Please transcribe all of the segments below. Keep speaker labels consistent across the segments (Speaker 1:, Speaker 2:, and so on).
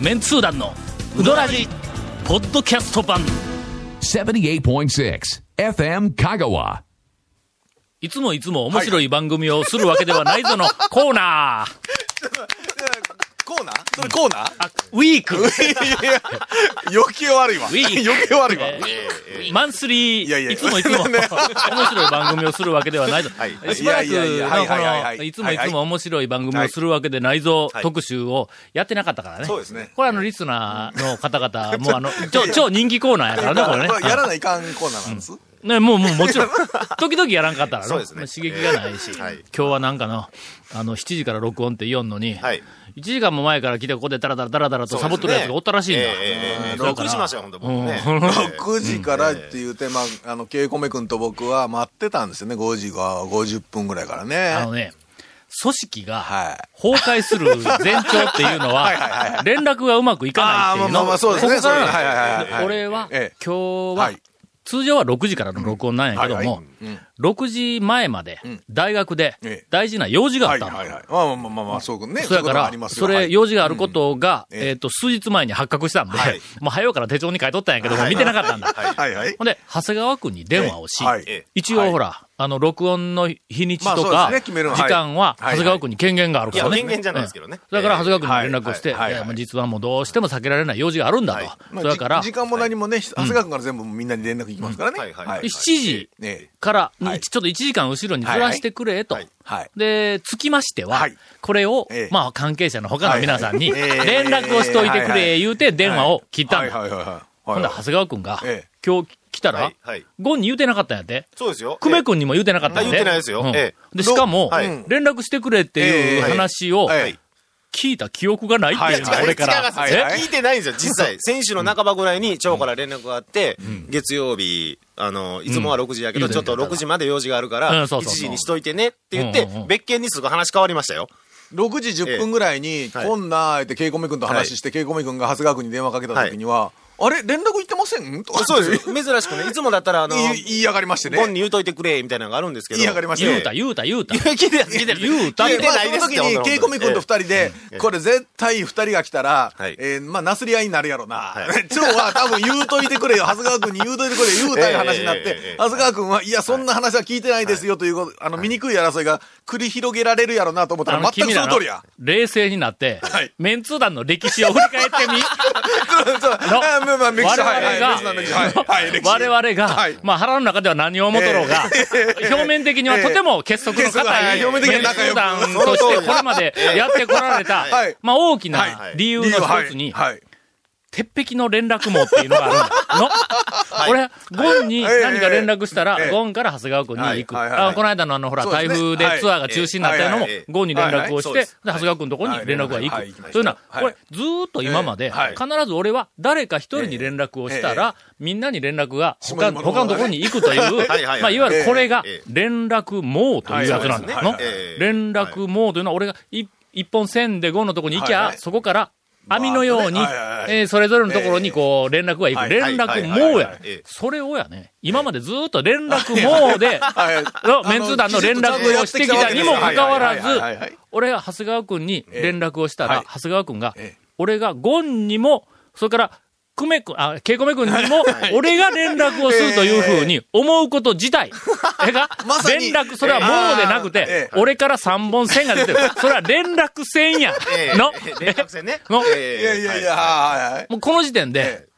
Speaker 1: メンツー団のウドラジポッドキャスト版
Speaker 2: 78.6 FM Kagawa.
Speaker 1: いつもいつも面白い番組をするわけではないぞのコーナー、
Speaker 3: コーナー？それコーナー？
Speaker 1: あウィーク。
Speaker 3: いやいや余計悪いわ。
Speaker 1: ウィーク。
Speaker 3: 余計悪いわ。
Speaker 1: マンスリー、
Speaker 3: いやいや。
Speaker 1: いつもいつも。面白い番組をするわけではないぞ。
Speaker 3: はい。
Speaker 1: しばらく
Speaker 3: いやいやいやはいはいはい
Speaker 1: の、この、
Speaker 3: はい
Speaker 1: い。つもいつも面白い番組をするわけでないぞ、
Speaker 3: はい。
Speaker 1: 特集をやってなかったからね。
Speaker 3: そうですね。
Speaker 1: これあの、リスナーの方々、もうあの、超、超人気コーナーやからね、これね。
Speaker 3: これやらないかんコーナーなんです。
Speaker 1: ね、もう、もう、もちろん、時々やらんかったらの
Speaker 4: そうですね。
Speaker 1: 刺激がないし、
Speaker 4: はい。
Speaker 1: 今日はなんかの、あの、7時から録音って言おんのに、
Speaker 4: はい。
Speaker 1: 1時間も前から来てここでダラダラダラダラとサボっとるやつがおったらしいんだ。
Speaker 4: ええええ
Speaker 1: うん。
Speaker 4: びっくりしましたよ、本当僕もね。
Speaker 3: 6時からって言って、まあ、あの、ケイコメ君と僕は待ってたんですよね。5時が50分ぐらいからね。
Speaker 1: あのね、組織が
Speaker 3: はい。
Speaker 1: 崩壊する前兆っていうのは、連絡がうまくいかないっていうの。
Speaker 3: あーまあまあまあそうですね。
Speaker 1: ここからなん
Speaker 3: そうですね。はいはいはい
Speaker 1: で
Speaker 3: はい。
Speaker 1: 俺は、
Speaker 3: ええ。
Speaker 1: 今日は、
Speaker 3: はい
Speaker 1: 通常は6時からの録音なんやけども、6時前まで、大学で
Speaker 3: ええ
Speaker 1: 大事な用事があ
Speaker 3: はい
Speaker 1: ったの。
Speaker 3: はいはい。まあまあまあまあ、そうね。
Speaker 1: そやからそれ、
Speaker 3: はい
Speaker 1: 用事があることが、
Speaker 3: うんええ
Speaker 1: えっと、数日前に発覚したんで
Speaker 4: はい、
Speaker 1: もう早うから手帳に書いとったんやけども、見てなかったんだ。
Speaker 3: はいはい
Speaker 1: ほ。んで、長谷川君に電話をし、一応ほら、あの、録音の日にちとか、時間は、
Speaker 3: はい
Speaker 1: 長谷川君に権限があるからね。
Speaker 4: 権限じゃないですけどね
Speaker 1: うんだから、長谷川君に連絡をして、実はもうどうしても避けられない用事があるんだと。
Speaker 3: まあ
Speaker 1: それから、
Speaker 3: じ時間も何もね、長谷川君から全部みんなに連絡行きますからね。
Speaker 4: はいはいはい
Speaker 1: 7時
Speaker 3: ね
Speaker 1: から、
Speaker 3: はい。
Speaker 1: ちょっと1時間後ろにずらしてくれと。
Speaker 4: はい。
Speaker 3: はい。
Speaker 1: で、つきましては、
Speaker 3: はい。
Speaker 1: これを、
Speaker 3: ええ。
Speaker 1: まあ、関係者の他の皆さんに、連絡をしといてくれ、言うて電話を切ったんだ。ほんだら長谷川君が、
Speaker 3: ええ。
Speaker 1: 今日来たら、ゴンに言うてなかったんやって。
Speaker 4: そうですよ。
Speaker 1: 久米君にも言うてなかったんやで。
Speaker 4: あ言うてないですよ。
Speaker 1: うん。
Speaker 4: え
Speaker 1: で、しかも、
Speaker 4: はい。
Speaker 1: 連絡してくれっていう話を
Speaker 3: ええ。
Speaker 1: 聞いた記憶がないっていうの
Speaker 3: はい。
Speaker 1: 俺から。
Speaker 4: 聞いてないんですよ、実際。先週の半ばぐらいに、町から連絡があって、月曜日、あの、いつもは6時やけど、
Speaker 1: うん
Speaker 4: ちょっと6時まで用事があるか
Speaker 1: う
Speaker 4: ら、1
Speaker 1: んそうそうそう。
Speaker 4: 時にしといてねって言って
Speaker 1: うんうんうん、
Speaker 4: 別件にすぐ話変わりましたよ。
Speaker 3: 6時10分ぐらいに、
Speaker 4: はい。
Speaker 3: こんな、って、ケイコメ君と話して、ケイコメ君が長谷川君に電話かけた時には、あれ連絡行ってません？とか
Speaker 4: そうです。珍しくね、いつもだったら、あの、
Speaker 3: 言い上がりましてね。
Speaker 4: ゴンに言うといてくれ、みたいなのがあるんですけど。
Speaker 3: 言い上がりました
Speaker 1: 言うた、言うた、言うた。
Speaker 4: 聞いてない、聞いてない。
Speaker 1: 言うた
Speaker 4: 聞いてないです
Speaker 3: まあその時に、ケイコメ君と二人で、これ絶対二人が来たら、
Speaker 4: はい
Speaker 3: えーまあ、なすり合いになるやろな。
Speaker 4: はい
Speaker 3: 蝶は多分言うといてくれよ、長谷川君に言うといてくれよ、言うたい話になって長谷川君は、いや、そんな話は聞いてないですよということ、あの、醜い争いが繰り広げられるやろなと思ったら、全くそ
Speaker 1: 君らの
Speaker 3: の通りや。
Speaker 1: 冷静になって、
Speaker 3: はい
Speaker 1: メンツー団の歴史を振り返ってみ。
Speaker 3: ま あまあ、歴史はい。はい。
Speaker 1: 我々がまあ腹の中では何を思とろうが、表面的にはとても結束の固い、
Speaker 3: 表面的
Speaker 1: 団としてこれまでやってこられた、
Speaker 3: はい。
Speaker 1: まあ大き
Speaker 3: は
Speaker 1: ない。理由の一つに、鉄壁の連絡網っていうのがあるんだ。の、俺、ゴンに何か連絡したら、
Speaker 3: ええ。
Speaker 1: ゴンから長谷川君に行く。
Speaker 3: はいはいはい。
Speaker 1: あこの間のあの、ほら、台風でツアーが中止になったのもゴンに連絡をして、長谷川君のところに連絡が行く。そういうのは、
Speaker 3: はい。
Speaker 1: これ、ずーっと今まで、必ず俺は誰か一人に連絡をしたら、みんなに連絡が他他のところに行くという、
Speaker 4: はいはいはい。
Speaker 1: まあ、いわゆるこれが
Speaker 4: ええ。
Speaker 1: 連絡網というやつなんだ
Speaker 4: はい
Speaker 1: の連絡網というのは俺が一一本線でゴンのところに行きゃそこから網のように、えーそれぞれのところにこう、連絡が行く。
Speaker 3: はい
Speaker 1: 連絡網や。それをやね、今までずーっと連絡網で、メンツー団の連絡をしてきたにもかかわらず、俺が長谷川君に連絡をしたら、長谷川君が
Speaker 3: ええ、
Speaker 1: 俺がゴンにも、それから、久米君、あ、ケイコメ君にも、俺が連絡をするというふうに思うこと自体、えが連絡、それはもうでなく
Speaker 3: え
Speaker 1: て
Speaker 3: え、
Speaker 1: 俺から3本線が出てる。それは連絡線や
Speaker 4: え。え。
Speaker 1: の、
Speaker 4: 連絡線ね。
Speaker 1: の？
Speaker 4: ええ。
Speaker 3: いやいやいや、はいはい。
Speaker 1: もうこの時点で
Speaker 3: え、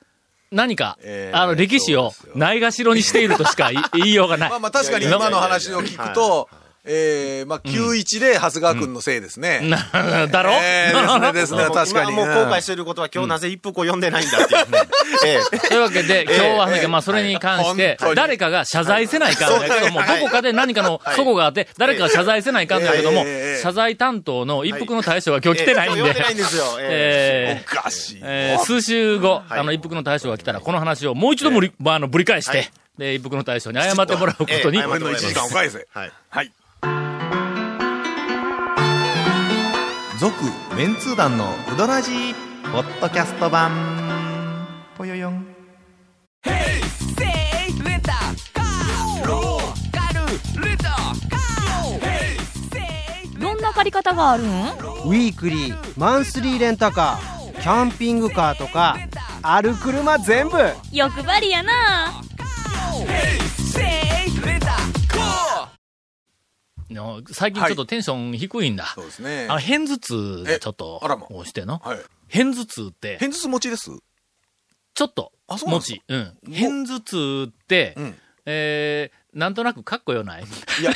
Speaker 1: 何か
Speaker 3: え、え。
Speaker 1: あの、歴史をないがしろにしているとしか言い 言いようがない。
Speaker 3: まあ。まあ確かに今の話を聞くと、ええまあ91で長谷川君のせいですね。
Speaker 1: なだろ？
Speaker 3: ええですねですね、確かに。
Speaker 4: 今もう後悔してることは今日なぜ一服を読んでないんだっていう。ね。ええ。
Speaker 1: というわけで、今日はね、まあ、それに関して誰かが謝罪せないかんだけども、どこかで何かの齟齬があって、誰かが謝罪せないかんだけども
Speaker 3: ええ、
Speaker 1: 謝罪担当の一服の大将が今日来てないんで。
Speaker 4: ええ今日読んでないん、ですよ。え
Speaker 1: え。
Speaker 3: おかしい。
Speaker 1: えー数週後、あの、一服の大将が来たら、この話をもう一度ぶり、まあ、あの、ぶり返して、
Speaker 4: はい
Speaker 1: で、一服の大将に謝ってもらうことに
Speaker 4: ええ
Speaker 3: の1時間を返せ。
Speaker 4: はい。
Speaker 3: はい。
Speaker 5: 続メンツー団のウドラジーポッドキャスト版。ぽよよん。
Speaker 6: どんな借り方があるん？
Speaker 7: ウィークリーマンスリーレンタカー。
Speaker 6: キャンピングカーとかある車全部。
Speaker 7: 欲張りやな
Speaker 1: の最近ちょっとテンション低いんだ。
Speaker 3: そうですね。
Speaker 1: あの、偏頭痛がちょっと
Speaker 3: えあら
Speaker 1: しての。
Speaker 3: はい。
Speaker 1: 偏頭痛って、
Speaker 3: 偏頭痛持ちです？
Speaker 1: ちょっと
Speaker 3: あ、そう
Speaker 1: 持ち。うん。偏頭痛って
Speaker 3: うん、
Speaker 1: えー、なんとなくかっこよない？
Speaker 3: いや、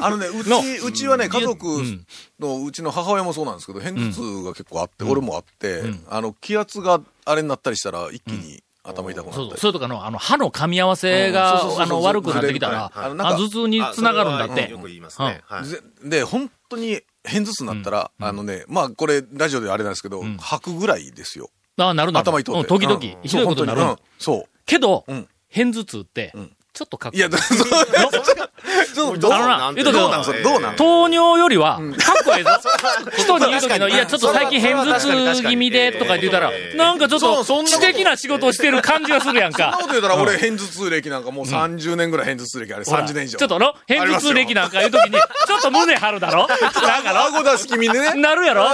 Speaker 3: あのね、う
Speaker 1: の
Speaker 3: ち、うちはね、家族
Speaker 1: うん。
Speaker 3: の、うちの母親もそうなんですけど、偏頭痛が結構あって、
Speaker 1: うん。
Speaker 3: 俺もあって
Speaker 1: うん、
Speaker 3: あの、気圧があれになったりしたら、一気に頭痛くなった
Speaker 1: そうそう。
Speaker 3: り。
Speaker 1: それとかの、あの、歯の噛み合わせ
Speaker 3: うん
Speaker 1: があの、悪くなってきたら、
Speaker 3: あの
Speaker 1: 頭痛につながるんだって
Speaker 4: よ。く言いますね。はい。
Speaker 3: ぜで、本当に偏頭痛になったら、あのね、まあ、これ、ラジオであれなんですけど
Speaker 1: ん、
Speaker 3: 吐くぐらいですよ。
Speaker 1: ああ、なるなる。
Speaker 3: 頭痛って。
Speaker 1: うん時々
Speaker 3: うん、
Speaker 1: ひどいことになる
Speaker 3: そう。
Speaker 1: けど
Speaker 3: うん、
Speaker 1: 偏頭痛って
Speaker 3: ん、
Speaker 1: ちょっとかっこ
Speaker 3: いや、だ そうそうどう
Speaker 1: な
Speaker 4: なん
Speaker 1: ど
Speaker 3: どうなんそれ？どうなん？
Speaker 1: 糖尿よりは、かっこええぞ。人に言うときの、いや、ちょっと最近偏頭痛気味で、とか言ったら、なんかちょっと、知的な仕事をしてる感じがするやんか。
Speaker 3: そんなこ。と言うたら、俺、偏頭痛歴なんかもう30年ぐらい偏頭痛歴あれ、
Speaker 1: ほら
Speaker 3: 30年以上。
Speaker 1: ちょっとの、偏頭痛歴なんか言うときに、ちょっと胸張るだろ？なんかの？
Speaker 3: 顎出し気味でね。
Speaker 1: なるやろ？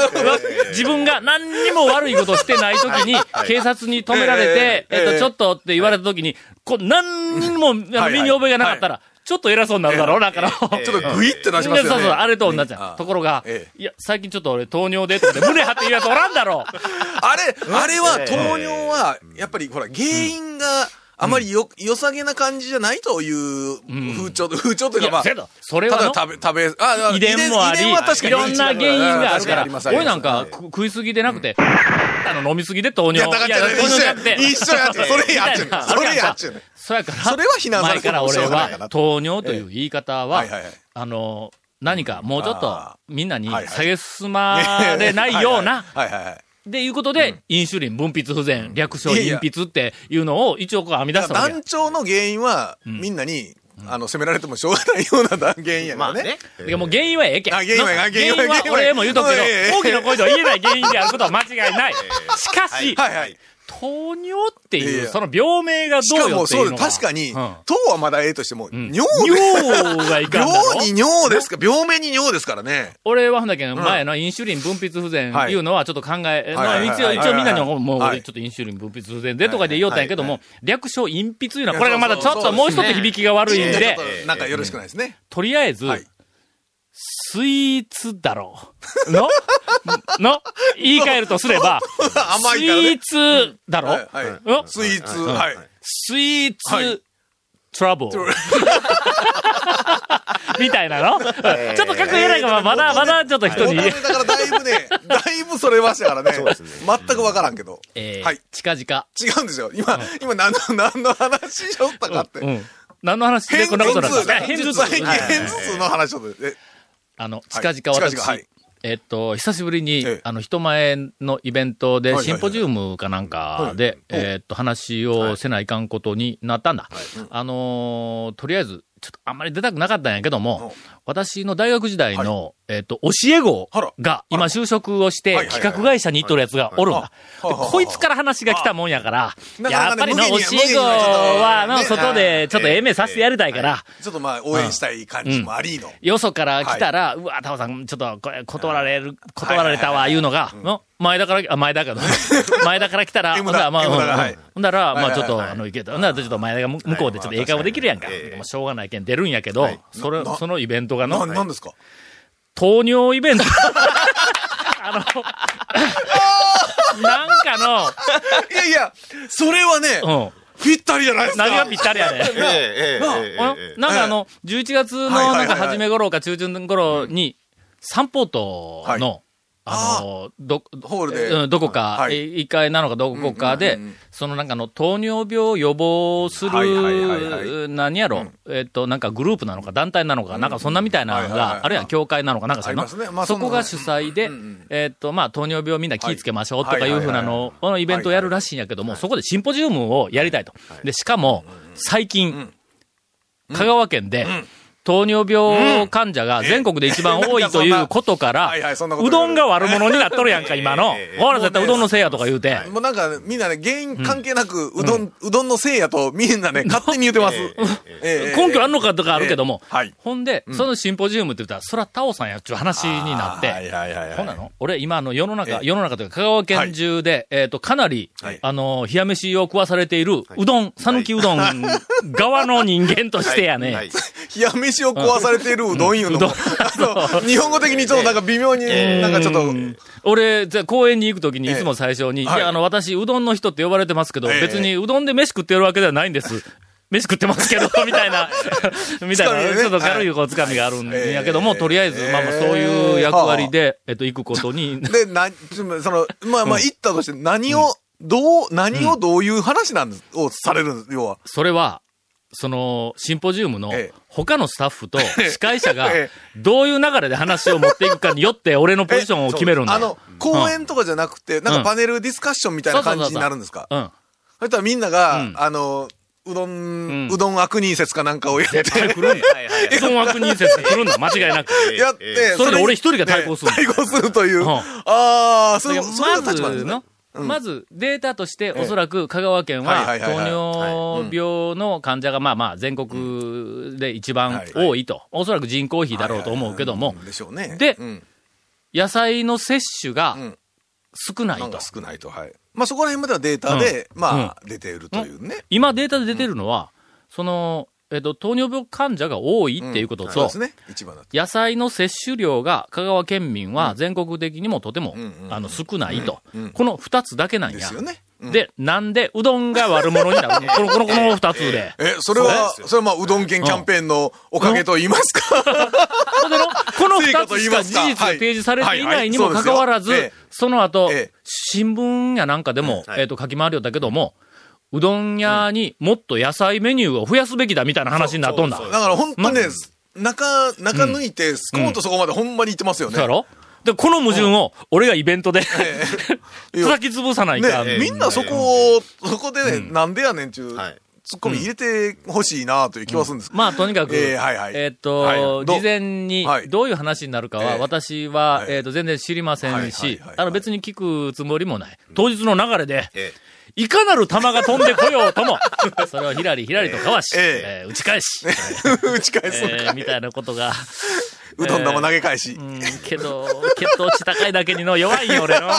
Speaker 1: 自分が何にも悪いことしてないときに、警察に止められて、
Speaker 3: ええ。
Speaker 1: えっと、
Speaker 3: ええ。
Speaker 1: ちょっとって言われたときに、こう、何にも、身に覚えがなかったら、ちょっと偉そうになるだろなんかの。
Speaker 3: ちょっとグイって出しますよね。
Speaker 1: そうそう、あれと同じところが
Speaker 3: え、
Speaker 1: いや、最近ちょっと俺糖尿でとかで胸張って言うやつおらんだろ
Speaker 3: あれ、あれは、糖尿は、やっぱり、ほら、原因があまりよ、良さげな感じじゃないという風潮、風潮というか、まあ、
Speaker 1: それはの
Speaker 3: ただ食べ、食べ、あ、あ
Speaker 1: 遺伝もあり、いろんな原因があるから。俺なんかく食いすぎでなくて、あの飲みすぎで糖
Speaker 3: いや、
Speaker 1: 尿。
Speaker 3: だから、
Speaker 1: 糖尿じゃなくて。
Speaker 3: 一緒やって、それやっちゅうそれやっちゅうね。
Speaker 1: そやから、
Speaker 3: それは非難され
Speaker 1: から俺は
Speaker 3: な
Speaker 1: 糖尿という言い方はあの、何かもうちょっと
Speaker 3: あ
Speaker 1: みんなに下げすまれないような。でいうことで、インシュリン分泌不全、略称隠筆っていうのを一応こう編み出したわけや。
Speaker 3: 団。長の原因は、みんなに、あの、責められてもしょうがないような原因やからね。
Speaker 1: いやもう原因はええけん。
Speaker 3: あ原因は
Speaker 1: な
Speaker 3: 原因は
Speaker 1: 原因は
Speaker 3: 原因は
Speaker 1: 俺も言うとくけど
Speaker 3: ええ、
Speaker 1: 大きな声では言えない原因であることは間違いない。しかし、
Speaker 3: はいはい。
Speaker 1: 糖尿っていう、その病名が
Speaker 3: しかも、
Speaker 1: どうよってい
Speaker 3: そうう
Speaker 1: のが。
Speaker 3: 確かに、
Speaker 1: うん。
Speaker 3: 糖はまだええとしても、
Speaker 1: ん。
Speaker 3: 尿で
Speaker 1: 尿がいかんだろ？
Speaker 3: 尿に尿ですか？病名に尿ですからね。
Speaker 1: 俺はほんだけど、前のインシュリン分泌不全
Speaker 3: はい。
Speaker 1: いうのはちょっと考え、まあ一応、一応みんなにも、もう
Speaker 3: はい。
Speaker 1: 俺ちょっとインシュリン分泌不全でとかで言おうたんやけど
Speaker 3: はい
Speaker 1: も、略称隠筆いうのは、これがまだちょっともう一つ響きが悪いんで
Speaker 3: なんかよろしくないですね。
Speaker 1: とりあえず
Speaker 3: はい、
Speaker 1: スイーツだろう。の？の？言い換えるとすれば、
Speaker 3: 甘いからね
Speaker 1: スイー。ツだろ
Speaker 3: はいはい
Speaker 1: うん
Speaker 3: スイーツ、はい。
Speaker 1: スイー
Speaker 3: は
Speaker 1: ツ、トラブル。みたいなの？ちょっとかっこ言えないから、まだ、まだちょっと人に。
Speaker 3: だからだいぶね、だいぶそれましたからね。全くわからんけど。
Speaker 1: えー
Speaker 3: はい。
Speaker 1: 近々。
Speaker 3: 違うんですよ。今、今何の、何の話しよったかって。
Speaker 1: うん。何の話でこんなことなんだ
Speaker 3: 偏頭痛。
Speaker 1: 偏頭痛。
Speaker 3: 最近偏頭痛の話をえ
Speaker 1: あの、
Speaker 3: はい。
Speaker 1: 近々私、
Speaker 3: はい。
Speaker 1: えっと、久しぶりに、
Speaker 3: ええ。
Speaker 1: あの、人前のイベントで、シンポジウムかなんかで、
Speaker 3: はい。
Speaker 1: えっと、話をせないかんことになったんだ。あのーとりあえず、ちょっとあんまり出たくなかったんやけども、私の大学時代の、えっと、教え子が今就職をして企画会社に行っとるやつがおるんだ。こいつから話が来たもんやから、やっぱりの、教え子
Speaker 3: は
Speaker 1: の、
Speaker 3: ね。
Speaker 1: 外でちょっとええ目させてやりたいから、
Speaker 3: ちょっとまあ、応援したい感じもありの。
Speaker 1: よそから来たら、うわ、タオさん、ちょっと、断られる、断られたわ、い。うのが、の前田から、あ、前田か。の。前田から来たら、ほんだら、まあ、ほんだら、まあ、ちょっと、あの、いけた。ほんだら、ちょっと前田が向向こうでちょっと英会話できるやんか。しょうがないけん出るんやけど、それ、
Speaker 3: な。
Speaker 1: そのイベントがの。
Speaker 3: な、んですか？
Speaker 1: 糖尿イベント。あの、なんかの。
Speaker 3: いやいや、それはね、
Speaker 1: うん
Speaker 3: ぴったりじゃないですか。
Speaker 1: 何がぴったりやね。なんかあの、11月のなんか初め頃か中旬頃に、三ートの、あの、ど、
Speaker 3: ホールで。
Speaker 1: うんどこか、
Speaker 3: はい。
Speaker 1: え一階なのかどこかで
Speaker 3: うんうんうんうん、
Speaker 1: そのなんかの糖尿病を予防する、何やろ、えっと、なんかグループなのか団体なのか、なんかそんなみたいなのが、あるいは協会なのかなんかその？
Speaker 3: ね。まあ
Speaker 1: そこが主催で
Speaker 3: うんうん、
Speaker 1: えっと、まあ、糖尿病みんな気ぃつけましょうとか
Speaker 3: はい
Speaker 1: いうふうなのを、このイベントをやるらしいんやけども、そこでシンポジウムをやりたいと。で、しかも、最近、香川県で、糖尿病患者が全国で一番多いということから う。どんが悪者になっとるやんか、今の。
Speaker 4: え。え
Speaker 1: ほら、絶対うどんのせいやとか言うて。
Speaker 3: もうなんか、みんなね、原因関係なく、うどん、うどんのせいやと、みんなね、勝手に言ってます。ええ
Speaker 1: 根拠あんのかとかあるけども。ほんで、そのシンポジウムって言ったら、そらタオさんやっちゅう話になって。ほんなの？俺、今、あの、世の中、
Speaker 3: ええ。
Speaker 1: 世の中というか、香川県中で、えっ、と、かなり、
Speaker 3: はい。
Speaker 1: あの、冷や飯を食わされている、うどん、讃岐うどん側の人間としてやね、
Speaker 4: はい。
Speaker 3: 冷や飯を壊されているうどんいうの の、日本語的にちょっとなんか微妙に、なんかちょっと、
Speaker 1: 俺、じゃあ公園に行くときにい
Speaker 3: ええ
Speaker 1: つも最初に、い
Speaker 3: はい。
Speaker 1: や、あの、私、うどんの人って呼ばれてますけど、
Speaker 3: ええ
Speaker 1: 別にうどんで飯食ってるわけではないんです。飯食ってますけど、みたいな、みたいな、ちょっと軽いこうつかみがあるんやけども、
Speaker 3: ええ
Speaker 1: とりあえず、まあまあ、そういう役割で、えっと、行くことに、
Speaker 3: で、な、その、まあまあ、言ったとして、何を、どう、何をどういう話なんです、をされるんです、要は。
Speaker 1: それは、その、シンポジウムの
Speaker 3: ええ。
Speaker 1: 他のスタッフと司会者が
Speaker 3: ええ、
Speaker 1: どういう流れで話を持っていくかによって、俺のポジションを決めるんだ。
Speaker 3: あの、講演とかじゃなくて、なん
Speaker 1: うん。
Speaker 3: かパネルディスカッションみたいな感じになるんですか？
Speaker 1: うん。
Speaker 3: そしたらみんなが、
Speaker 1: うん。
Speaker 3: あの、うど
Speaker 1: ん
Speaker 3: ん、うどん悪人説かなんかをやって、
Speaker 1: 絶対来るんだ。うどん悪人説来るんだ、間違いなく。
Speaker 3: やって、
Speaker 1: それで俺一人が対抗する
Speaker 3: ね対抗するという。
Speaker 1: ん。
Speaker 3: ああ、そう、いう
Speaker 1: ま
Speaker 3: 立場ですね
Speaker 1: まずデータとして、
Speaker 3: え
Speaker 1: おそらく香川県は糖尿病の患者がまあまあ全国で一番
Speaker 3: はい
Speaker 1: 多いと。おそらく人口比だろうと思うけども。
Speaker 3: ん、でしょうね。
Speaker 1: で
Speaker 3: うん。
Speaker 1: 野菜の摂取が
Speaker 3: うん。
Speaker 1: 少ないと。
Speaker 3: 少ないと、はい。まあそこら辺まではデータで、まあ、出ているというね。
Speaker 1: 今データで出てるのは、その、えっと、糖尿病患者が多いっていうことと
Speaker 3: そうで、すね。
Speaker 1: 野菜の摂取量が香川県民は全国的にもとても、あの、少ないと。この二つだけなんや。
Speaker 3: です。よね。うん。
Speaker 1: で、なんでうどんが悪者になるの？この、この、この二つで。
Speaker 3: え、それは、それはまあ、うどん県キャンペーンのおかげと言いますか？
Speaker 1: のこの二つしか事実が提示されていないにもかかわらず
Speaker 3: そ
Speaker 1: の後
Speaker 3: ええ、
Speaker 1: 新聞やなんかでも、
Speaker 4: はい。
Speaker 1: えっと、書き回りよったけども、うどん屋にもっと野菜メニューを増やすべきだみたいな話になっとんだ。
Speaker 3: だから本当にね
Speaker 1: ま、
Speaker 3: 中、中抜いて、スコーンとそこまでほんまに言ってますよね。
Speaker 1: そうやろで、この矛盾を、俺がイベントで、
Speaker 3: え
Speaker 1: 叩き潰さないかん。
Speaker 3: ね、みんなそこを、そこでね、なんでやねんちゅう、
Speaker 4: はい。
Speaker 3: ツッコミ入れてほしいなという気はするんです。
Speaker 1: まあ、とにかく、
Speaker 3: ええはいはい。
Speaker 1: えーっと、事前に
Speaker 3: はい。
Speaker 1: どういう話になるかは、
Speaker 3: ええ。
Speaker 1: 私は、
Speaker 3: はい。
Speaker 1: えーっと、全然知りませんしあの、別に聞くつもりもない。当日の流れで、
Speaker 4: え
Speaker 1: いかなる球が飛んでこようとも、それをひらりひらりとかわし、
Speaker 3: え
Speaker 1: えー打ち返し、
Speaker 3: 打ち返す
Speaker 1: えーみたいなことが、
Speaker 3: うどん玉投げ返し。
Speaker 1: うん、けど、血糖値高いだけにの弱いんよ、俺の。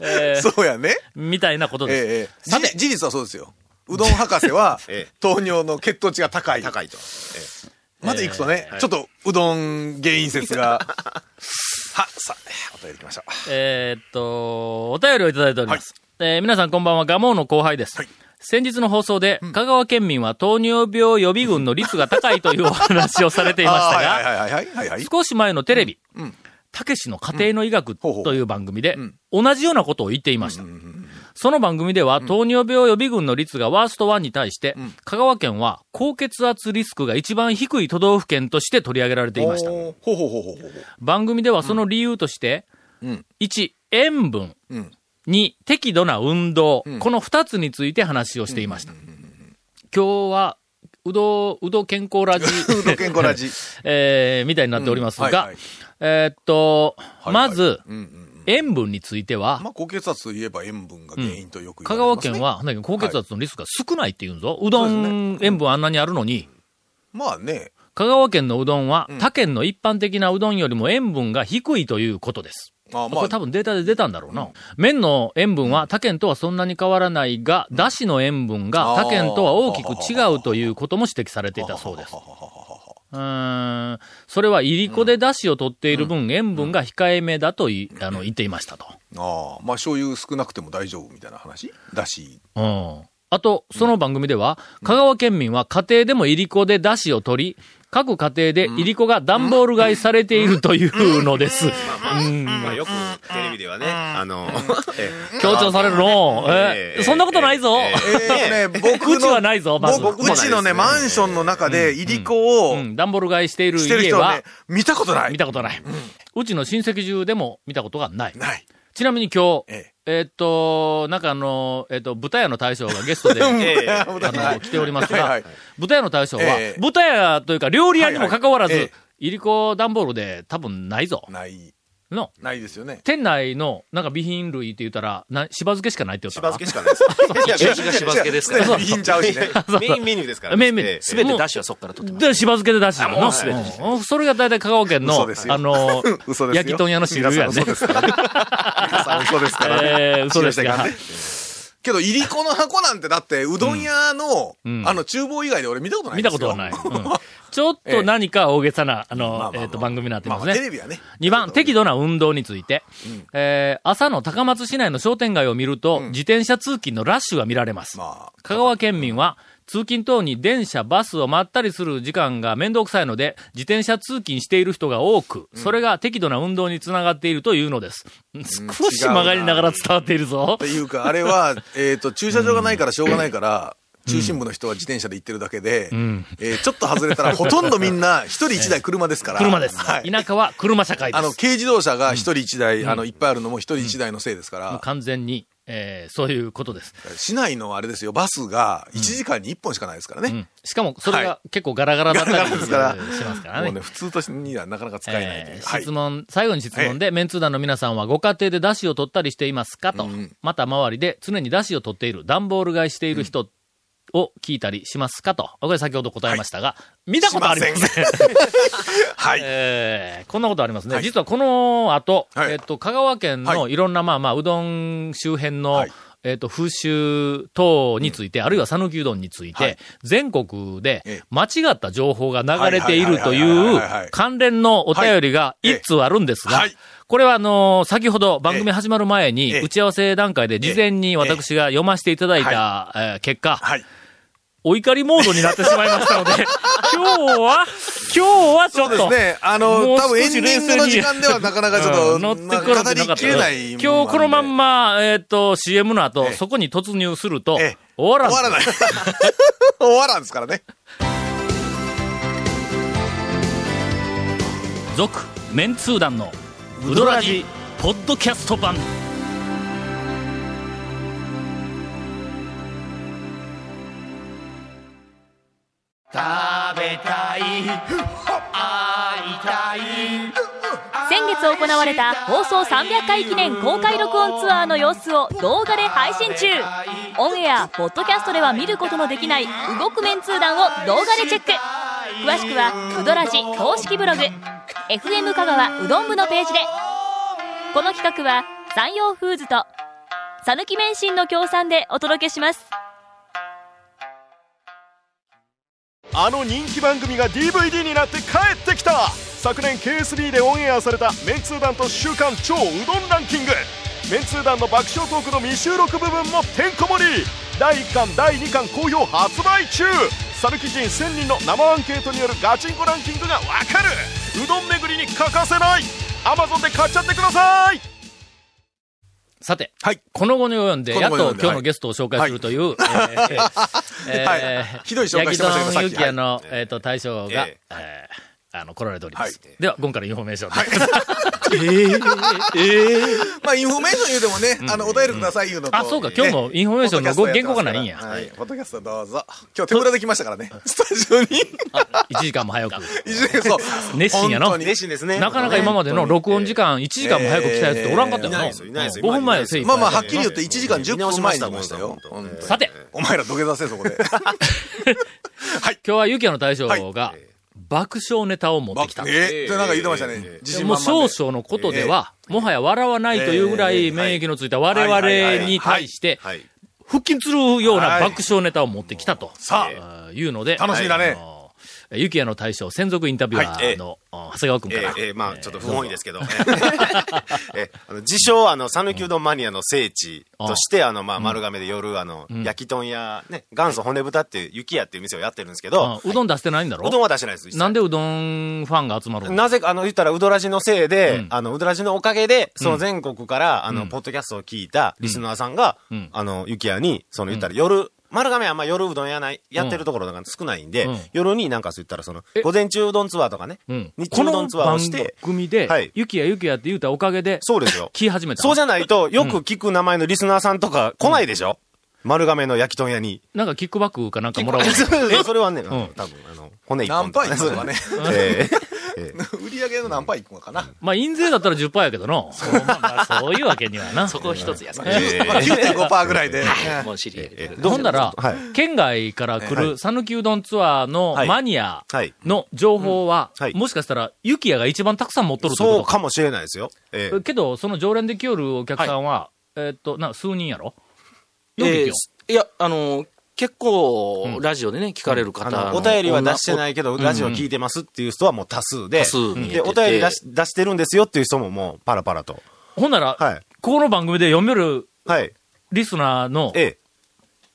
Speaker 1: えー
Speaker 3: そうやね。
Speaker 1: みたいなこと
Speaker 3: ええ
Speaker 1: です。
Speaker 3: ええ
Speaker 1: さて
Speaker 3: じ事実はそうですよ。うどん博士は
Speaker 4: ええ、
Speaker 3: 糖尿の血糖値が高い。
Speaker 4: え高いと。
Speaker 3: まで行くとね、ちょっとうどん原因説が。は、さあ、お便り行きましょう。
Speaker 1: えーっと、お便りをいただいております。えー皆さんこんばんは、ガモーの後輩です。
Speaker 3: はい。
Speaker 1: 先日の放送で、香川県民は糖尿病予備軍の率が高いというお話をされていましたが。少し前のテレビ
Speaker 3: うん、
Speaker 1: たけしの家庭の医学という番組で
Speaker 3: ん、
Speaker 1: 同じようなことを言っていました。その番組では、糖尿病予備軍の率がワースト1に対して、香川県は高血圧リスクが一番低い都道府県として取り上げられていました。番組ではその理由として、
Speaker 3: うん。
Speaker 1: 1、塩分。
Speaker 3: うん。
Speaker 1: 2、適度な運動、
Speaker 3: ん
Speaker 1: この2つについて話をしていました。今日は、うど、うど健康ラジ、
Speaker 3: うどん健康ラジ。
Speaker 1: えー、みたいになっておりますが、
Speaker 3: うんはいはい
Speaker 1: えーっと、
Speaker 3: はい
Speaker 1: まず、
Speaker 3: うんうん
Speaker 1: 塩分については、
Speaker 3: まあ、高血圧といえば塩分が原因とよく
Speaker 1: 香
Speaker 3: 言われますね
Speaker 1: 川県は、高血圧のリスクが少ないって言うんぞ。うどん、塩分あんなにあるのに、
Speaker 3: まあね、
Speaker 1: 香川県のうどんは、他県の一般的なうどんよりも塩分が低いということです。
Speaker 3: あまあ
Speaker 1: これ多分データで出たんだろうな。麺の塩分は他県とはそんなに変わらないが、だしの塩分が他県とは大きく違うということも指摘されていたそうです。うーん、それはいりこでだしを取っている分、塩分が控えめだといあの言っていましたと。
Speaker 3: ああ、まあ醤油少なくても大丈夫みたいな話だし。
Speaker 1: うん。あと、その番組では、香川県民は家庭でもいりこでだしを取り、各家庭でいりこが段ボール買いされているというのです。うん。
Speaker 4: まあよくテレビではね、あの、え
Speaker 1: 強調されるの？え
Speaker 4: え。え
Speaker 1: そんなことないぞ。
Speaker 3: 僕の、
Speaker 1: うちはないぞ、ま
Speaker 3: うちのね、マンションの中で、いりこを
Speaker 1: うん、段ボール買いしている家は。
Speaker 3: 見たことない。
Speaker 1: 見たことない。うちの親戚中でも見たことがない。
Speaker 3: ない。
Speaker 1: ちなみに今日、
Speaker 3: え
Speaker 1: え。ーっと、なんかあの、えーっと、豚屋の大将がゲストで、あ
Speaker 4: ええ。
Speaker 1: の、来ておりますが豚屋の大将は
Speaker 3: え、え。
Speaker 1: 豚屋というか料理屋にもかかわらず
Speaker 3: い
Speaker 1: りこ段ボールで多分ないぞ。
Speaker 3: ない、
Speaker 1: の、
Speaker 3: ないですよね。
Speaker 1: 店内の、なんか備品類って言ったら、な、しば漬けしかないって言った
Speaker 4: し
Speaker 1: かな
Speaker 4: ば漬けしかないです。いや
Speaker 5: がしば漬けですから。
Speaker 3: 備品ちゃうしね。
Speaker 4: メインメニューですから。
Speaker 1: メインメニュー
Speaker 4: ええ
Speaker 5: すべてダッシュはそこから取ってます。
Speaker 1: で、しば漬けで出してるの。
Speaker 4: もう全て
Speaker 1: うんそれが大体香川県のあの、
Speaker 3: 嘘ですよ。
Speaker 1: 焼き豚屋の主流やね
Speaker 3: 嘘ですから嘘ですからね。
Speaker 1: えー嘘です
Speaker 3: かんねけど、いりこの箱なんてだって、うどん屋の、
Speaker 1: うん
Speaker 3: あの、厨房以外で俺見たことない
Speaker 1: 見たことはない。うん ちょっと何か大げさな、あの、えっと、番組になってます
Speaker 3: まあまあテ
Speaker 1: ね。
Speaker 3: レビはね。
Speaker 1: 2番、適度な運動について。えー朝の高松市内の商店街を見ると、自転車通勤のラッシュが見られます。
Speaker 3: まあ、
Speaker 1: 香川県民は、通勤等に電車、バスを待ったりする時間が面倒くさいので、自転車通勤している人が多く、それが適度な運動につながっているというのです。少し曲がりながら伝わっているぞ
Speaker 3: と。いうか、あれは、えっと、駐車場がないからしょうがないから、中心部の人は自転車で行ってるだけで、
Speaker 1: ん
Speaker 3: えーちょっと外れたらほとんどみんな一人一台車ですから。
Speaker 1: 車です。
Speaker 3: はい。
Speaker 1: 田舎は車社会で
Speaker 3: あの、
Speaker 1: す。
Speaker 3: 軽自動車が一人一台、あの、いっぱいあるのも一人一台のせいですから、
Speaker 1: 完全に、えーそういうことです。
Speaker 3: 市内のあれですよ、バスが1時間に1本しかないですからね。
Speaker 1: うん。しかも、それ
Speaker 3: は
Speaker 1: が結構ガラガラだったりしますからね。
Speaker 3: ね、普通としてにはなかなか使えない。
Speaker 1: えー
Speaker 3: はい
Speaker 1: 質問、最後に質問で、メンツー団の皆さんはご家庭で出汁を取ったりしていますかと、
Speaker 3: うん
Speaker 1: また周りで常に出汁を取っている、段ボール買いしている人を聞いたりしますかと、これ先ほど答えましたが、見たことありません。
Speaker 3: しはい。
Speaker 1: えーこんなことありますね。
Speaker 3: はい。
Speaker 1: 実はこの後、
Speaker 3: はい。
Speaker 1: えっと、香川県の
Speaker 3: はい。
Speaker 1: いろんな、まあまあ、うどん周辺の、
Speaker 3: はい。
Speaker 1: えっと、風習等について、あるいは讃岐うどんについて、
Speaker 3: はい。
Speaker 1: 全国で
Speaker 3: ええ。
Speaker 1: 間違った情報が流れているとい
Speaker 3: はいはいはいはいはいは
Speaker 1: う
Speaker 3: い。
Speaker 1: 関連のお便りが
Speaker 3: はい。
Speaker 1: 一通あるんですが
Speaker 3: はい、
Speaker 1: これはあのー先ほど番組始まる前に、
Speaker 3: ええ。
Speaker 1: 打ち合わせ段階で事前に私が読ませていただいた、えー結果、
Speaker 3: はい。
Speaker 1: お怒りモードになってしまいましたので、今日は、今日はちょっと、
Speaker 3: そうですね。あの、多分エンディングの時間ではなかなかちょっと、
Speaker 1: うん乗って
Speaker 3: まあ
Speaker 1: くる
Speaker 3: 語りきれない。
Speaker 1: 今日このまん
Speaker 3: ま
Speaker 1: ま、えっ、と、CM の後、
Speaker 3: ええ
Speaker 1: そこに突入すると、
Speaker 3: ええ
Speaker 1: 終わらん。
Speaker 3: 終わらない。終わらんですからね。
Speaker 1: 続、メンツー団の、ウドラジ、ポッドキャスト版。食べたい。会いたい。
Speaker 7: 先月行われた放送300回記念公開録音ツアーの様子を動画で配信中。オンエアポッドキャストでは見ることのできない動くメンツー団を動画でチェック。詳しくは「ウドラジ」公式ブログ。FM 香川うどん部のページで。この企画は山陽フーズと讃岐麺心の協賛でお届けします。
Speaker 8: あの人気番組が DVD になって帰ってきた。昨年 KSB でオンエアされたメンツー団と週刊超うどんランキング。メンツー団の爆笑トークの未収録部分もてんこ盛り。第1巻第2巻好評発売中。讃岐人1000人の生アンケートによるガチンコランキングがわかる。うどん巡りに欠かせない。Amazon で買っちゃってください。
Speaker 1: さて、
Speaker 3: はい。
Speaker 1: この後に及んで、やっと今日のゲストを紹介するという、えーえー
Speaker 3: はい。ひどい紹介してましたけどさっき。
Speaker 1: の、えっと、大将が、
Speaker 4: え
Speaker 1: えーあの、来られております。
Speaker 3: はい
Speaker 1: では、今回のインフォメーションです。
Speaker 3: まあ、インフォメーション言うてもね、あの、お便りください言うのと。
Speaker 1: あそうか今日もインフォメーションのご原稿がないんや
Speaker 3: はい。ポッドキャストどうぞ。今日手ぶらで来ましたからね。スタジオに。
Speaker 1: あ1時間も早く。
Speaker 3: いずれそう。
Speaker 1: 熱心やの
Speaker 4: 熱心ですね。
Speaker 1: なかなか今までの録音時間1時間も早く来たやつっておらんかったよな。
Speaker 4: いないですよいないですよ
Speaker 1: 5分前よ、せい
Speaker 3: まあまあ、はっきり言って1時間10分前に来ましたよ。
Speaker 1: さて、
Speaker 3: お前ら土下座せ、そこで。
Speaker 1: 今日はゆきやの大将が、爆笑ネタを持ってきた。
Speaker 3: えってなんか言ってましたね。自信
Speaker 1: もう少々のことでは、もはや笑わないというぐらい免疫のついた我々に対して、
Speaker 4: はい。
Speaker 1: 腹筋するような爆笑ネタを持ってきたと。
Speaker 3: さ
Speaker 1: あ。ーいうので、
Speaker 3: 楽しみだね
Speaker 1: ゆきやの大将専属インタビュアーの、あ長谷川君から。
Speaker 4: えーえーまあ、ちょっと不本意ですけど。えーえーあの自称、あの、讃岐うどんマニアの聖地として、あの、まあ、丸亀で夜、あの、焼き豚屋、ね、元祖骨豚っていう、雪屋っていう店をやってるんですけ
Speaker 1: あ
Speaker 4: ど、
Speaker 1: うどん出してないんだろ？
Speaker 4: うどんは出してないです。
Speaker 1: なんでうどんファンが集まるの？
Speaker 4: なぜか、あの、言ったら、うどらじのせいで、
Speaker 1: うん。
Speaker 4: あの、うどらじのおかげで、その全国から、あの、
Speaker 1: うん。
Speaker 4: ポッドキャストを聞いたリスナーさんが、
Speaker 1: うん。
Speaker 4: あの、ゆきやに、その、言ったら、夜、丸亀はあんま夜うどんやない、やってるところが少ないんで、
Speaker 1: うん
Speaker 4: 夜になんかそう言ったらその
Speaker 1: え、
Speaker 4: 午前中うどんツアーとかね、
Speaker 1: うん
Speaker 4: 日
Speaker 1: この
Speaker 4: 中うどんツアーを
Speaker 1: 番
Speaker 4: して、
Speaker 1: 組で
Speaker 4: はい、
Speaker 1: ゆきやゆきやって言うたおかげで、
Speaker 4: そうですよ。
Speaker 1: 聞き始めた。
Speaker 4: そうじゃないと、よく聞く名前のリスナーさんとか来ないでしょ、丸亀の焼き豚屋に。
Speaker 1: なんかキックバックかなんかもらおう。
Speaker 4: それはね、
Speaker 1: うん
Speaker 4: 多分、あの、骨一
Speaker 3: 何パ
Speaker 4: 本とか
Speaker 3: ーいくのかね。
Speaker 4: ええ ええ。
Speaker 3: 売り上げの何パーいくのかな？
Speaker 1: まあ、印税だったら10%やけどの。そうまあまあそういうわけにはな。
Speaker 9: そこ一つやさ。ね。
Speaker 4: ええ。
Speaker 3: まあ9.5%パーぐらいで。
Speaker 9: もう知り合いで。
Speaker 1: ほんだら、
Speaker 4: はい。
Speaker 1: 県外から来る讃岐うどんツアーの
Speaker 4: はい。
Speaker 1: マニア
Speaker 4: はい
Speaker 1: の情報は、もしかしたら、ゆきやが一番たくさん持っとるって
Speaker 4: そう
Speaker 1: ことか。
Speaker 4: かもしれないですよ。ええ。
Speaker 1: けど、その常連で来よるお客さんは、えーっと、な、数人やろ？
Speaker 9: え
Speaker 1: よく聞くよ
Speaker 9: ーいや、あの、結構、ラジオでね、聞かれる
Speaker 4: あ
Speaker 9: 方
Speaker 4: のお便りは出してないけど、
Speaker 9: 女
Speaker 4: ラジオ聞いてますっていう人はもう多数で、
Speaker 9: 多数見えて
Speaker 4: で、
Speaker 9: て
Speaker 4: お便り出し出してるんですよっていう人ももうパラパラと。
Speaker 1: ほんなら、
Speaker 4: はい。
Speaker 1: ここの番組で読める
Speaker 4: はい。
Speaker 1: リスナーの
Speaker 4: ええ。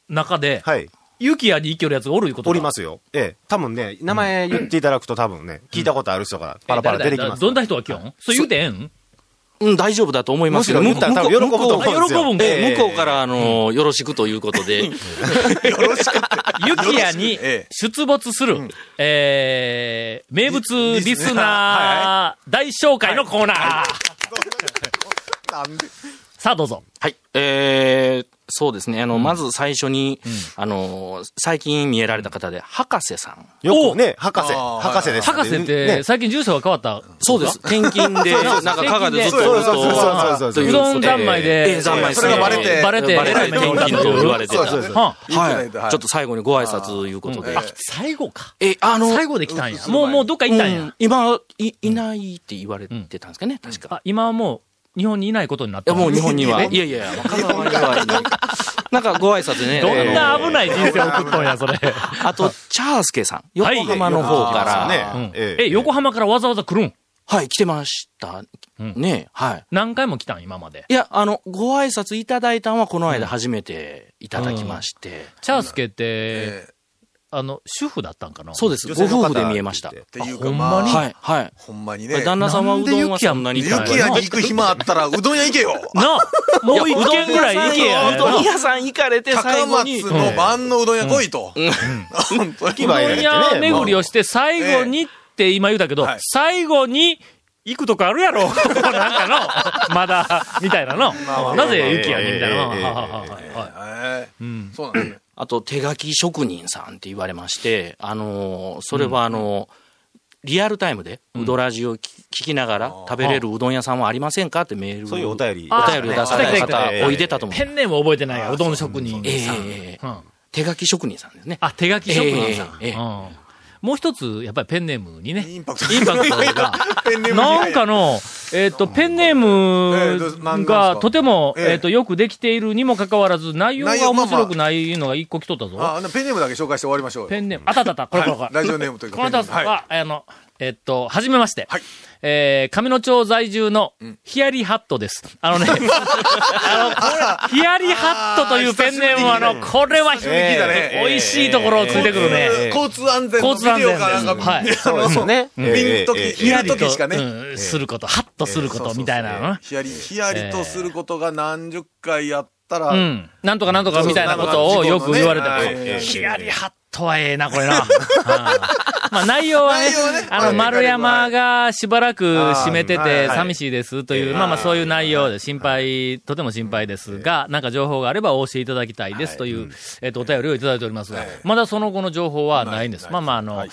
Speaker 1: 中で、
Speaker 4: はい。
Speaker 1: ゆきやに生きよるやつがおるいうことか？
Speaker 4: おりますよ。ええ。多分ね、名前言っていただくと多分ね、聞いたことある人がパラパラ出てきます。
Speaker 1: どんな人が来よん？それ言うてええん？
Speaker 9: うん、大丈夫だと思いますけど、
Speaker 4: むしろ言ったら多分喜ぶと思うんですよ。
Speaker 1: 向こう喜ぶん。か
Speaker 9: ええ。向こうから、あの、よろしくということで、
Speaker 1: ゆきやに
Speaker 3: ええ。
Speaker 1: 出没する、えー、名物リスナー大紹介のコーナー。
Speaker 3: なんで
Speaker 1: さあどうぞ。
Speaker 9: はい。えー、そうですね。あの、まず最初に、あの、最近見えられた方で、博士さん。
Speaker 4: よくね、博士、博士です。
Speaker 1: 博士って
Speaker 4: ね
Speaker 1: 最近住所が変わった。
Speaker 9: そうです。転勤で、なんか、加賀でずっと
Speaker 4: そうそうそうそうう
Speaker 1: どん三昧で
Speaker 9: ええ三昧
Speaker 3: それがバレて
Speaker 1: バレて、
Speaker 9: バレて転勤と言われてた。
Speaker 4: そうそうそう
Speaker 1: は
Speaker 9: い。ちょっと最後にご挨拶いうことで。
Speaker 1: あ、最後か。
Speaker 9: え、あの、
Speaker 1: 最後で来たんや。もう、もうどっか行ったんや。
Speaker 9: うん今、い、いないって言われてたんですかね、確か。
Speaker 1: あ、今はもう、日本にいないことになった
Speaker 9: いや、もう日本には。
Speaker 1: え
Speaker 9: いやいやいや、香川にはいない。なんかご挨拶でね。
Speaker 1: どんな危ない人生送っとんや、それ。
Speaker 9: あと、チャースケさん。横浜の方から。
Speaker 4: ええ
Speaker 1: え、横浜からわざわざ来るん？
Speaker 9: はい、来てました。ねはい。
Speaker 1: 何回も来たん、今まで。
Speaker 9: いや、あの、ご挨拶いただいたのはこの間初めていただきまして。
Speaker 1: チャースケって、
Speaker 3: え
Speaker 1: あの、主婦だったんかな？
Speaker 9: そうです。ご夫婦で見えました。
Speaker 3: ーっていうか、
Speaker 1: ほんまに？
Speaker 3: まあ、
Speaker 9: はい、はい。
Speaker 3: ほんまにね。
Speaker 9: 旦那さんはうどんはそんなに
Speaker 3: ゆきやに行く暇あったら、うどん屋行けよ。
Speaker 1: なあもう一軒ぐらい行けや。
Speaker 9: うどん屋さん行かれて最
Speaker 3: 高
Speaker 9: 後に。
Speaker 3: 松の晩のうどん屋来いと。本当に。
Speaker 1: うどん屋巡りをして最後にって今言うたけど、
Speaker 3: はい
Speaker 1: 最後に行くとこあるやろなんかの、まだ、みたいなの。なぜ雪やにみたいなの。
Speaker 4: ええ
Speaker 1: はいはいはいはい
Speaker 3: えーそうなんですね。
Speaker 9: あと、手書き職人さんって言われまして、あのーそれはあのーリアルタイムで、うどラジオ聞聞きながら食べれるうどん屋さんはありませんかってメール。
Speaker 4: そういうお便り。
Speaker 1: あ
Speaker 9: お便りを出された方、おいでたと思う。
Speaker 1: ペンネーム覚えてないや、うどん職人
Speaker 9: ええ
Speaker 1: さん。
Speaker 9: ええ
Speaker 1: うん
Speaker 9: 手書き職人さんですね。
Speaker 1: あ、手書き職人さん。
Speaker 9: ええええ
Speaker 1: うんもう一つ、やっぱりペンネームにね、
Speaker 3: インパクト。
Speaker 1: インパクトが、
Speaker 3: ペンネームに
Speaker 1: なんかの、えっ、と、ペンネー
Speaker 3: え
Speaker 1: ムがとても、
Speaker 3: ええ
Speaker 1: えっ、と、よくできているにもかかわらず、内容が面白くないのが一個来とったぞ。
Speaker 3: あ、ペンネームだけ紹介して終わりましょうよ。
Speaker 1: ペンネーム。あったあったた、これこれこれ。
Speaker 3: はい ラジオネームというか
Speaker 1: この方
Speaker 3: ペンネーム
Speaker 1: は、あの、えっと、はじめまして。
Speaker 3: はい
Speaker 1: えー、上野町在住のヒヤリハットです。あのね、あの、ヒヤリハットというペンネームは、あの、これは、
Speaker 3: えだね
Speaker 1: 美味しいところをついてくるね。
Speaker 3: 交通安全の
Speaker 1: 交通安全
Speaker 3: ビデオかなんか、
Speaker 1: ですはい
Speaker 3: そうですよね。見るとき、
Speaker 4: ええ
Speaker 3: 見るときしかね。
Speaker 1: うん、すること、ハッとすること、みたいな。
Speaker 3: ヒヤリ、ヒヤリとすることが何十回やったら、
Speaker 1: うん。なんとかなんとかみたいなことをよく言われて。ヒヤリハットはええな、これな。うん。まあ内容はねあの、
Speaker 3: はい。
Speaker 1: 丸山がしばらく閉めてて寂しいですという、まあまあそういう内容で心配、とても心配ですが、なんか情報があればお教えいただきたいですという、えっと、お便りをいただいておりますが、まだその後の情報はないんです。まあまああの、うん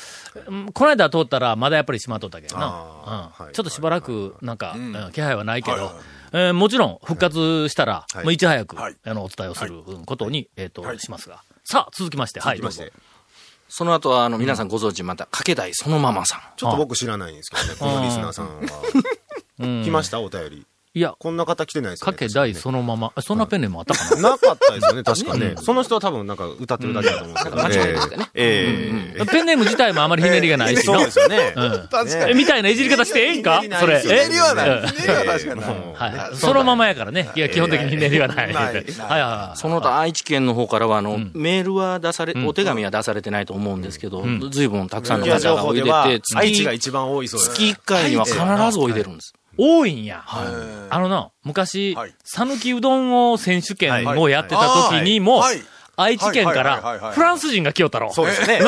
Speaker 1: この間通ったらまだやっぱり閉まっとったけどな。うん。ちょっとしばらくなんか、うん。気配はないけど、えーもちろん復活したら、もういち早く、
Speaker 3: はい。
Speaker 1: あの、お伝えをすることに、えっ、と、しますが。さあ、続きまして、はい、どうぞ。
Speaker 9: その後は、あの、皆さんご存知、また、かけ大そのままさん。
Speaker 4: ちょっと僕知らないんですけどね、このリスナーさんは。
Speaker 1: うん
Speaker 4: 来ました？お便り。
Speaker 1: いや、
Speaker 4: こんな方来てないですよね。
Speaker 1: かけ大そのまま、あそんなペンネームあったかな、
Speaker 4: なかったですよね、確かね。その人は多分なんか歌ってるだけだと思うんですけど。
Speaker 9: 間違えててね
Speaker 4: えええ
Speaker 1: ペンネーム自体もあまりひねりがないし
Speaker 4: そうですよね。
Speaker 1: うん
Speaker 3: 確かに。
Speaker 1: えみたいないじり方してええんか？それ。
Speaker 3: ひねりはない。
Speaker 1: え
Speaker 3: ひねりは確かに
Speaker 1: はい。そのままやからね。いや、基本的にひねりはない。
Speaker 3: な
Speaker 1: はいいはいはい。
Speaker 9: その他、愛知県の方からは、あの、メールは出され、お手紙は出されてないと思うんですけど、ずいぶんたくさんの方がおいでて、、
Speaker 4: 愛知が
Speaker 9: 月、
Speaker 4: 一番多いそうです。
Speaker 9: 月1回には必ずおいでるんです。
Speaker 1: 多いんや。
Speaker 3: はい
Speaker 1: あのな、昔
Speaker 3: はい、
Speaker 1: 讃岐うどんを選手権をやってた時にも
Speaker 3: はい、
Speaker 1: 愛知県からフランス人が来よったろ。
Speaker 4: そうですね。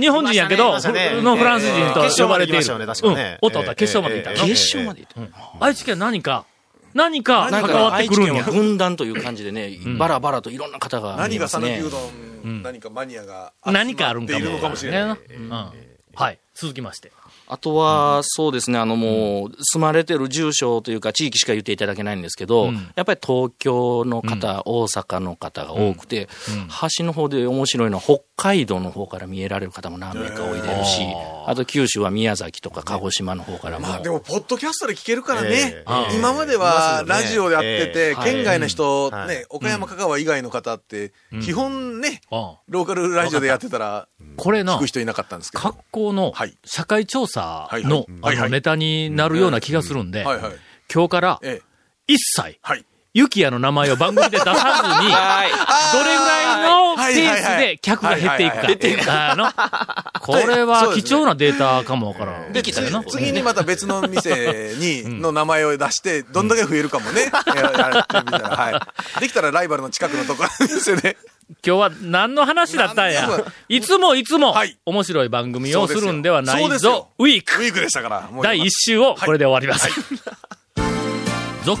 Speaker 1: 日本人やけど、のフランス人と呼ばれている。おったおった、決勝まで行った
Speaker 9: 決勝まで行って。
Speaker 1: 愛知県何か、何か関わってくるんや。
Speaker 9: 軍団という感じでね、バラバラといろんな方が
Speaker 3: 何が讃岐う。どん、何かマニアが
Speaker 1: 何かあるんかも。
Speaker 3: いるのかもしれない。
Speaker 1: うん。はい。続きまして。
Speaker 9: あとは、そうですね、あのもう、住まれてる住所というか地域しか言っていただけないんですけど、
Speaker 1: うん。
Speaker 9: やっぱり東京の方、大阪の方が多くて、端の方で面白いのは北海道の方から見えられる方も何名かおいでるし、あと九州は宮崎とか鹿児島の方からも。
Speaker 3: まあでも、ポッドキャストで聞けるからね。
Speaker 4: え。
Speaker 1: え
Speaker 3: 今まではラジオでやってて、
Speaker 9: ええ
Speaker 3: 県外の人、
Speaker 4: はい。
Speaker 3: ね、岡山、香川以外の方って、基本ね、
Speaker 1: あ
Speaker 3: ローカルラジオでやってたら、
Speaker 1: これな
Speaker 3: 聞く、人いなかったんですけど。
Speaker 1: 格好の
Speaker 3: はい。
Speaker 1: 社会調査
Speaker 3: はい
Speaker 1: の
Speaker 3: はいはい。
Speaker 1: あのネタになるような気がするんで。今日から
Speaker 3: ええ。
Speaker 1: 一切、
Speaker 3: はい。
Speaker 1: ユキヤの名前を番組で出さずに、どれぐらいのペースで客が減っていくか。あの、これは貴重なデータかもわからん。
Speaker 3: で。次にまた別の店に、の名前を出して、どんだけ増えるかもね、ややってみたら、はい。できたらライバルの近くのところの店で。
Speaker 1: 今日は何の話だったんや。いつもいつも
Speaker 3: はい
Speaker 1: 面白い番組をするんではないぞ。ウィーク
Speaker 3: ウィークでしたから。
Speaker 1: 第1週をこれで終わります。続、